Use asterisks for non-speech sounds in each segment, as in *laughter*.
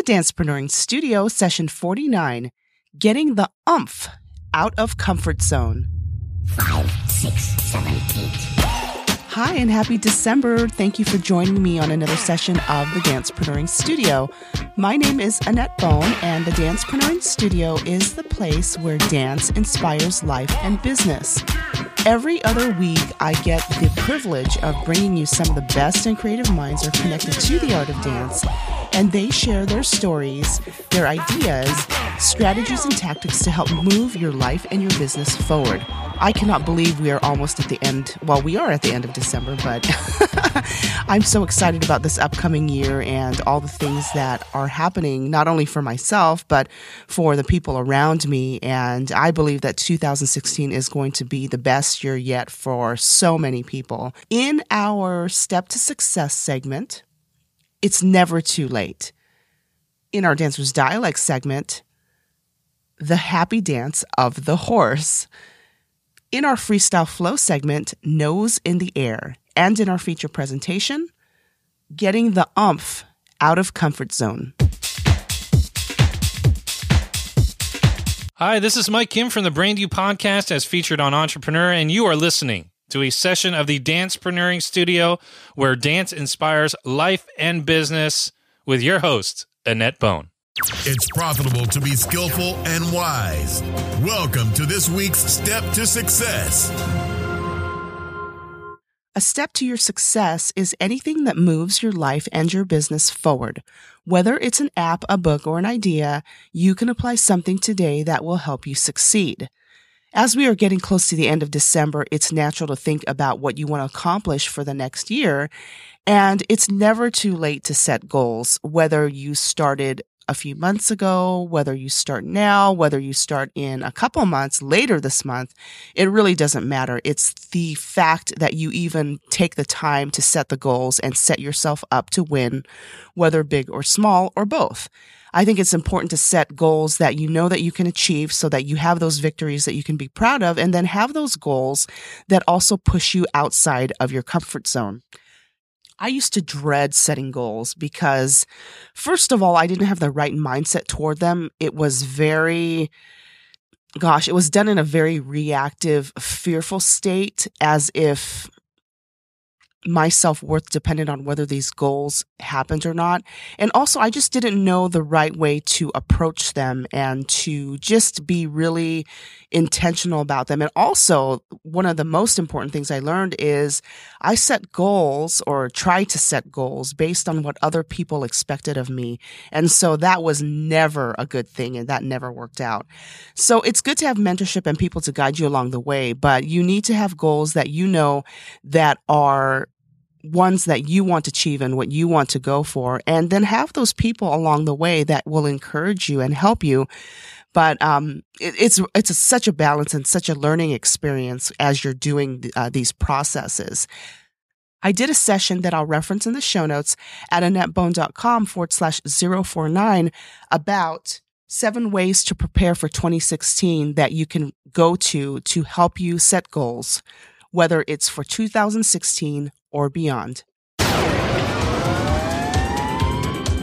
the Dancepreneuring Studio, session 49 Getting the Umph Out of Comfort Zone. Five, six, seven, eight. Hi, and happy December. Thank you for joining me on another session of the Dancepreneuring Studio. My name is Annett Bone, and the Dancepreneuring Studio is the place where dance inspires life and business. Every other week, I get the privilege of bringing you some of the best and creative minds are connected to the art of dance, and they share their stories, their ideas, strategies, and tactics to help move your life and your business forward. I cannot believe we are almost at the end. Well, we are at the end of December, but *laughs* I'm so excited about this upcoming year and all the things that are happening, not only for myself, but for the people around me. And I believe that 2016 is going to be the best year yet for so many people. In our Step to Success segment, it's never too late. In our Dancer's Dialect segment, the happy dance of the horse. In our freestyle flow segment, Nose in the Air, and in our feature presentation, Getting the Umph Out of Comfort Zone. Hi, this is Mike Kim from the Brand You podcast as featured on Entrepreneur, and you are listening to a session of the Dancepreneuring Studio where dance inspires life and business with your host, Annett Bone. It's profitable to be skillful and wise. Welcome to this week's Step to Success. A step to your success is anything that moves your life and your business forward. Whether it's an app, a book, or an idea, you can apply something today that will help you succeed. As we are getting close to the end of December, it's natural to think about what you want to accomplish for the next year. And it's never too late to set goals, whether you started a few months ago, whether you start now, whether you start in a couple months later this month, it really doesn't matter. It's the fact that you even take the time to set the goals and set yourself up to win, whether big or small or both. I think it's important to set goals that you know that you can achieve so that you have those victories that you can be proud of and then have those goals that also push you outside of your comfort zone. I used to dread setting goals because, first of all, I didn't have the right mindset toward them. It was very, gosh, it was done in a very reactive, fearful state as if my self worth depended on whether these goals happened or not. And also, I just didn't know the right way to approach them and to just be really intentional about them. And also, one of the most important things I learned is I set goals or try to set goals based on what other people expected of me. And so that was never a good thing and that never worked out. So it's good to have mentorship and people to guide you along the way, but you need to have goals that you know that are ones that you want to achieve and what you want to go for, and then have those people along the way that will encourage you and help you. But um, it, it's it's a, such a balance and such a learning experience as you're doing uh, these processes. I did a session that I'll reference in the show notes at annettbone.com forward slash 049 about seven ways to prepare for 2016 that you can go to to help you set goals, whether it's for 2016 or beyond.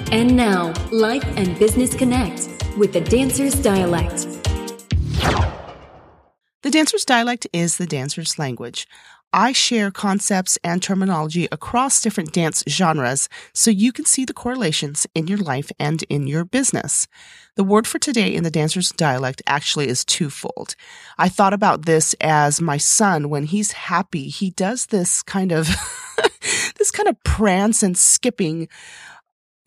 And now, Life and Business Connect with the Dancer's Dialect. The Dancer's Dialect is the dancer's language. I share concepts and terminology across different dance genres so you can see the correlations in your life and in your business. The word for today in the dancer's dialect actually is twofold. I thought about this as my son, when he's happy, he does this kind of, *laughs* this kind of prance and skipping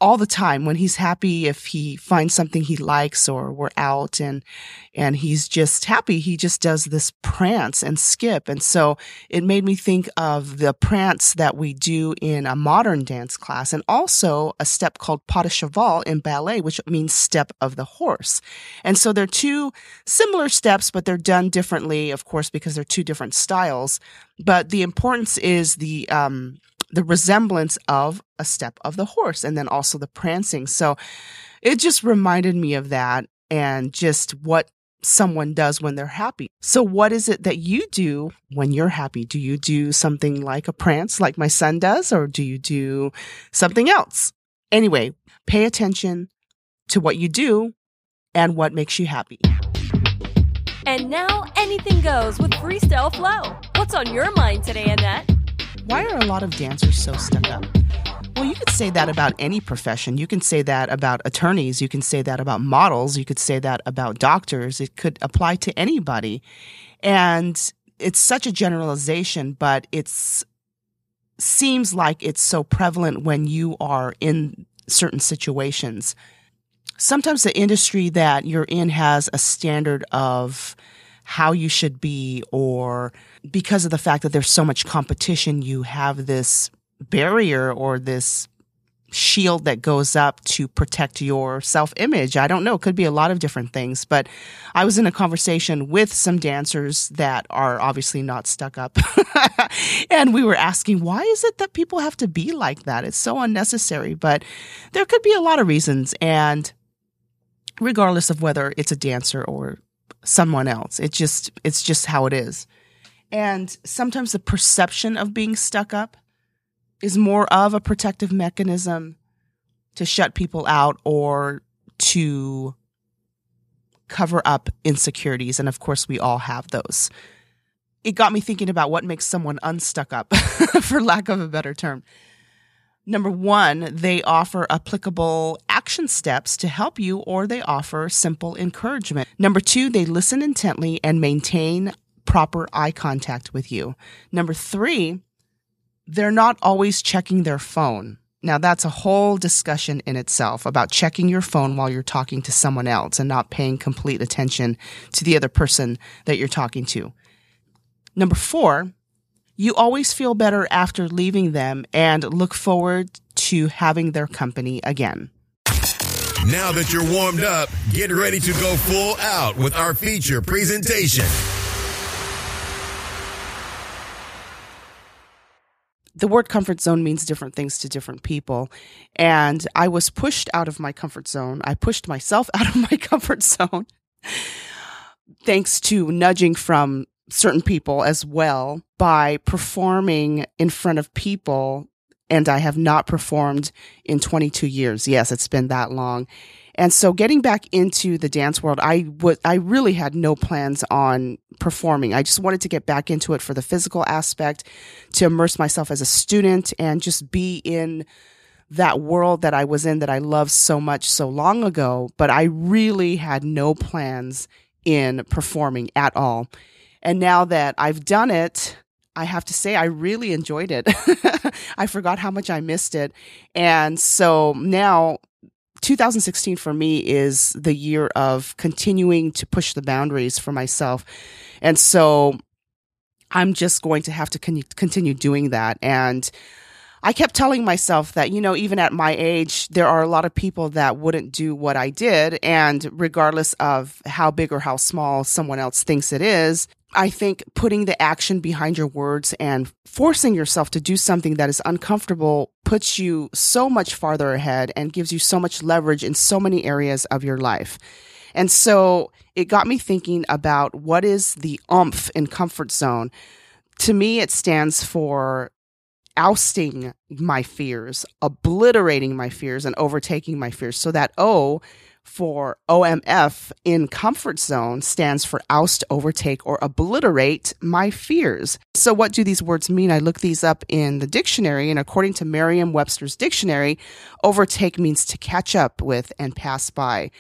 all the time when he's happy if he finds something he likes or we're out and and he's just happy he just does this prance and skip. And so it made me think of the prance that we do in a modern dance class and also a step called pas de cheval in ballet which means step of the horse. And so they're two similar steps but they're done differently of course because they're two different styles. But the importance is the um the resemblance of a step of the horse and then also the prancing. So it just reminded me of that and just what someone does when they're happy. So what is it that you do when you're happy? Do you do something like a prance like my son does or do you do something else? Anyway, pay attention, to what you do and what makes you happy. And now anything goes with Freestyle Flow. What's on your mind today, Annett? Why are a lot of dancers so stuck up? Well, you could say that about any profession. You can say that about attorneys. You can say that about models. You could say that about doctors. It could apply to anybody. And it's such a generalization, but it's seems like it's so prevalent when you are in certain situations. Sometimes the industry that you're in has a standard of how you should be, or because of the fact that there's so much competition, you have this barrier or this shield that goes up to protect your self image. I don't know. It could be a lot of different things, but I was in a conversation with some dancers that are obviously not stuck up. *laughs* and we were asking, why is it that people have to be like that? It's so unnecessary, but there could be a lot of reasons. And regardless of whether it's a dancer or someone else, it just, it's just how it is. And sometimes the perception of being stuck up is more of a protective mechanism to shut people out or to cover up insecurities. And of course, we all have those. It got me thinking about what makes someone unstuck up, *laughs* for lack of a better term. Number one, they offer applicable action steps to help you, or they offer simple encouragement. Number two, they listen intently and maintain proper eye contact with you. Number three, they're not always checking their phone. Now, that's a whole discussion in itself about checking your phone while you're talking to someone else and not paying complete attention to the other person that you're talking to. Number four, you always feel better after leaving them and look forward to having their company again. Now that you're warmed up, get ready to go full out with our feature presentation. The word comfort zone means different things to different people. And I was pushed out of my comfort zone. I pushed myself *laughs* out of my comfort zone thanks to nudging from certain people as well by performing in front of people. And I have not performed in 22 years. Yes, it's been that long. And so getting back into the dance world, I would, I really had no plans on performing. I just wanted to get back into it for the physical aspect, to immerse myself as a student and just be in that world that I was in that I loved so much so long ago. But I really had no plans in performing at all. And now that I've done it, I have to say, I really enjoyed it. *laughs* I forgot how much I missed it. And so now 2016 for me is the year of continuing to push the boundaries for myself. And so I'm just going to have to con- continue doing that. And I kept telling myself that, you know, even at my age, there are a lot of people that wouldn't do what I did. And regardless of how big or how small someone else thinks it is, I think putting the action behind your words and forcing yourself to do something that is uncomfortable puts you so much farther ahead and gives you so much leverage in so many areas of your life. And so it got me thinking about what is the umph in comfort zone. To me, it stands for ousting my fears, obliterating my fears, and overtaking my fears. So that O for OMF in comfort zone stands for oust, overtake, or obliterate my fears. So, what do these words mean? I looked these up in the dictionary, and according to Merriam Webster's dictionary, overtake means to catch up with and pass by.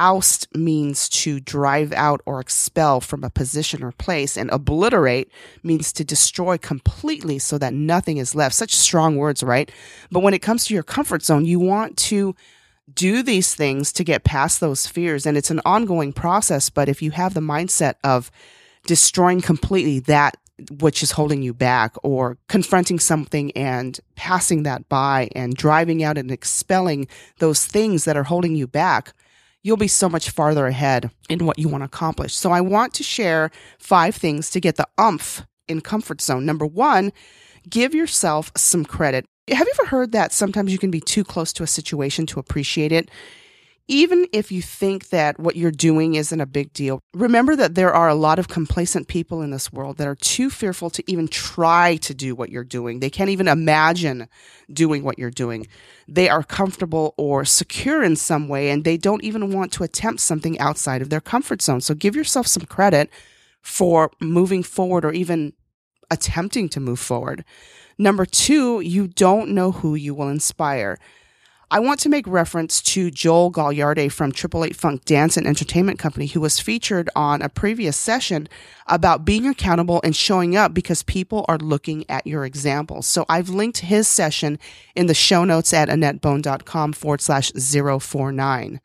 Oust means to drive out or expel from a position or place, and obliterate means to destroy completely so that nothing is left. Such strong words, right? But when it comes to your comfort zone, you want to do these things to get past those fears. And it's an ongoing process. But if you have the mindset of destroying completely that which is holding you back or confronting something and passing that by and driving out and expelling those things that are holding you back, you'll be so much farther ahead in what you want to accomplish. So I want to share five things to get the umph in comfort zone. Number one, give yourself some credit. Have you ever heard that sometimes you can be too close to a situation to appreciate it? Even if you think that what you're doing isn't a big deal, remember that there are a lot of complacent people in this world that are too fearful to even try to do what you're doing. They can't even imagine doing what you're doing. They are comfortable or secure in some way, and they don't even want to attempt something outside of their comfort zone. So give yourself some credit for moving forward or even attempting to move forward. Number two, you don't know who you will inspire. I want to make reference to Joel Gagliardi from Triple Eight Funk Dance and Entertainment Company, who was featured on a previous session about being accountable and showing up because people are looking at your example. So I've linked his session in the show notes at AnnettBone.com forward slash 049.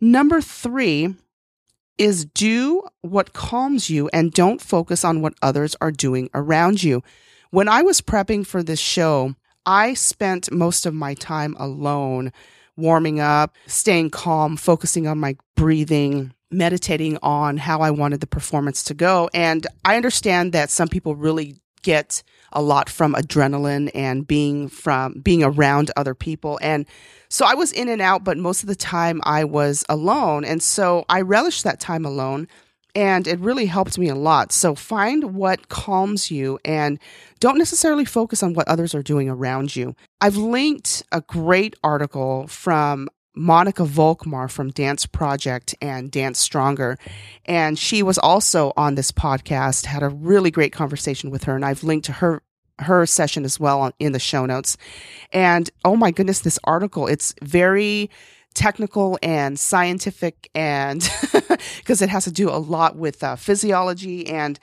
Number three is do what calms you and don't focus on what others are doing around you. When I was prepping for this show, I spent most of my time alone, warming up, staying calm, focusing on my breathing, meditating on how I wanted the performance to go. And I understand that some people really get a lot from adrenaline and being from being around other people. And so I was in and out, but most of the time I was alone. And so I relished that time alone and it really helped me a lot. So find what calms you and don't necessarily focus on what others are doing around you. I've linked a great article from Monica Volkmar from Dance Project and Dance Stronger. And she was also on this podcast, had a really great conversation with her. And I've linked to her her session as well in the show notes. And oh my goodness, this article, it's very technical and scientific and *laughs* because it has to do a lot with uh, physiology and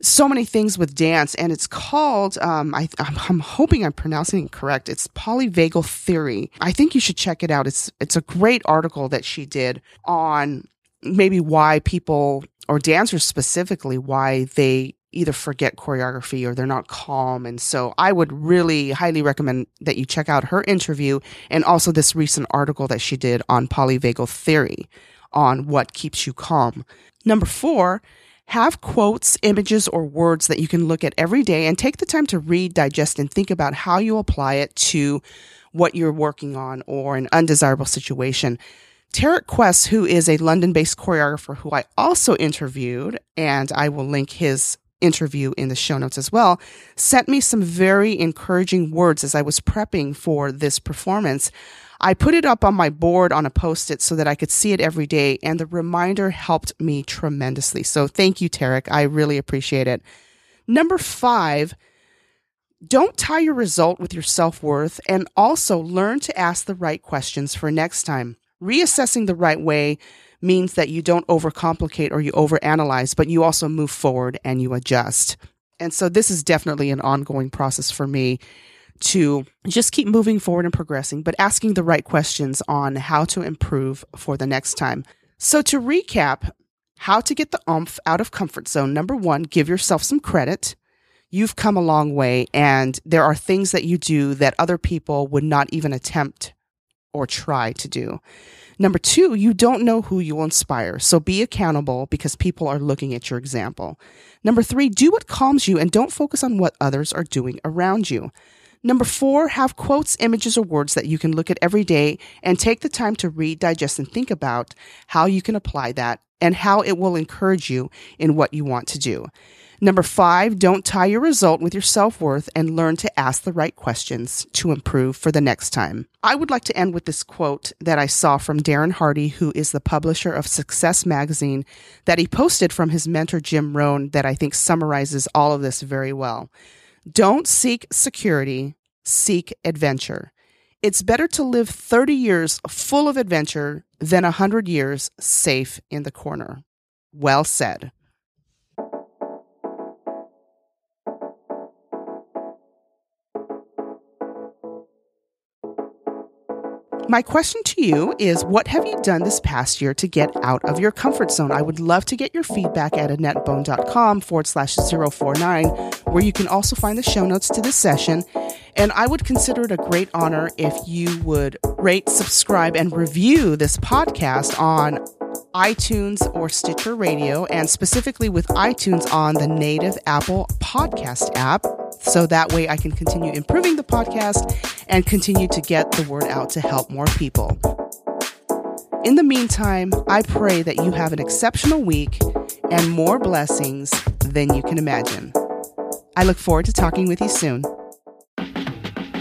so many things with dance. And it's called um, I, am hoping i'm pronouncing it correct. It's polyvagal theory. I think you should check it out. It's it's a great article that she did on maybe why people or dancers specifically why they either forget choreography or they're not calm. And so I would really highly recommend that you check out her interview and also this recent article that she did on polyvagal theory on what keeps you calm. Number four, have quotes, images, or words that you can look at every day and take the time to read, digest, and think about how you apply it to what you're working on or an undesirable situation. Tarek Quest, who is a London based choreographer who I also interviewed, and I will link his interview in the show notes as well, sent me some very encouraging words as I was prepping for this performance. I put it up on my board on a post it so that I could see it every day, and the reminder helped me tremendously. So thank you, Tarek. I really appreciate it. Number five, don't tie your result with your self worth, and also learn to ask the right questions for next time. Reassessing the right way means that you don't overcomplicate or you overanalyze, but you also move forward and you adjust. And so this is definitely an ongoing process for me to just keep moving forward and progressing, but asking the right questions on how to improve for the next time. So to recap, how to get the umph out of comfort zone. Number one, give yourself some credit. You've come a long way and there are things that you do that other people would not even attempt or try to do. Number two, you don't know who you will inspire, so be accountable because people are looking at your example. Number three, do what calms you and don't focus on what others are doing around you. Number four, have quotes, images, or words that you can look at every day and take the time to read, digest, and think about how you can apply that and how it will encourage you in what you want to do. Number five, don't tie your result with your self worth and learn to ask the right questions to improve for the next time. I would like to end with this quote that I saw from Darren Hardy, who is the publisher of Success Magazine, that he posted from his mentor Jim Rohn that I think summarizes all of this very well. Don't seek security, seek adventure. It's better to live 30 years full of adventure than 100 years safe in the corner. Well said. My question to you is what have you done this past year to get out of your comfort zone? I would love to get your feedback at AnnettBone.com forward slash 049, where you can also find the show notes to this session. And I would consider it a great honor if you would rate, subscribe, and review this podcast on iTunes or Stitcher Radio, and specifically with iTunes on the native Apple podcast app. So that way I can continue improving the podcast and continue to get the word out to help more people. In the meantime, I pray that you have an exceptional week and more blessings than you can imagine. I look forward to talking with you soon.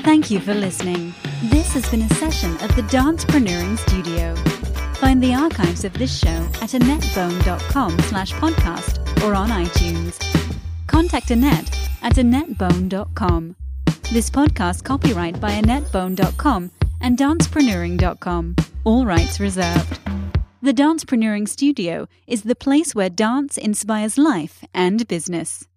Thank you for listening. This has been a session of the Dancepreneuring Studio. Find the archives of this show at annettbone.com slash podcast or on iTunes. Contact Annett at annettbone.com. This podcast copyright by annettbone.com and dancepreneuring.com. All rights reserved. The Dancepreneuring Studio is the place where dance inspires life and business.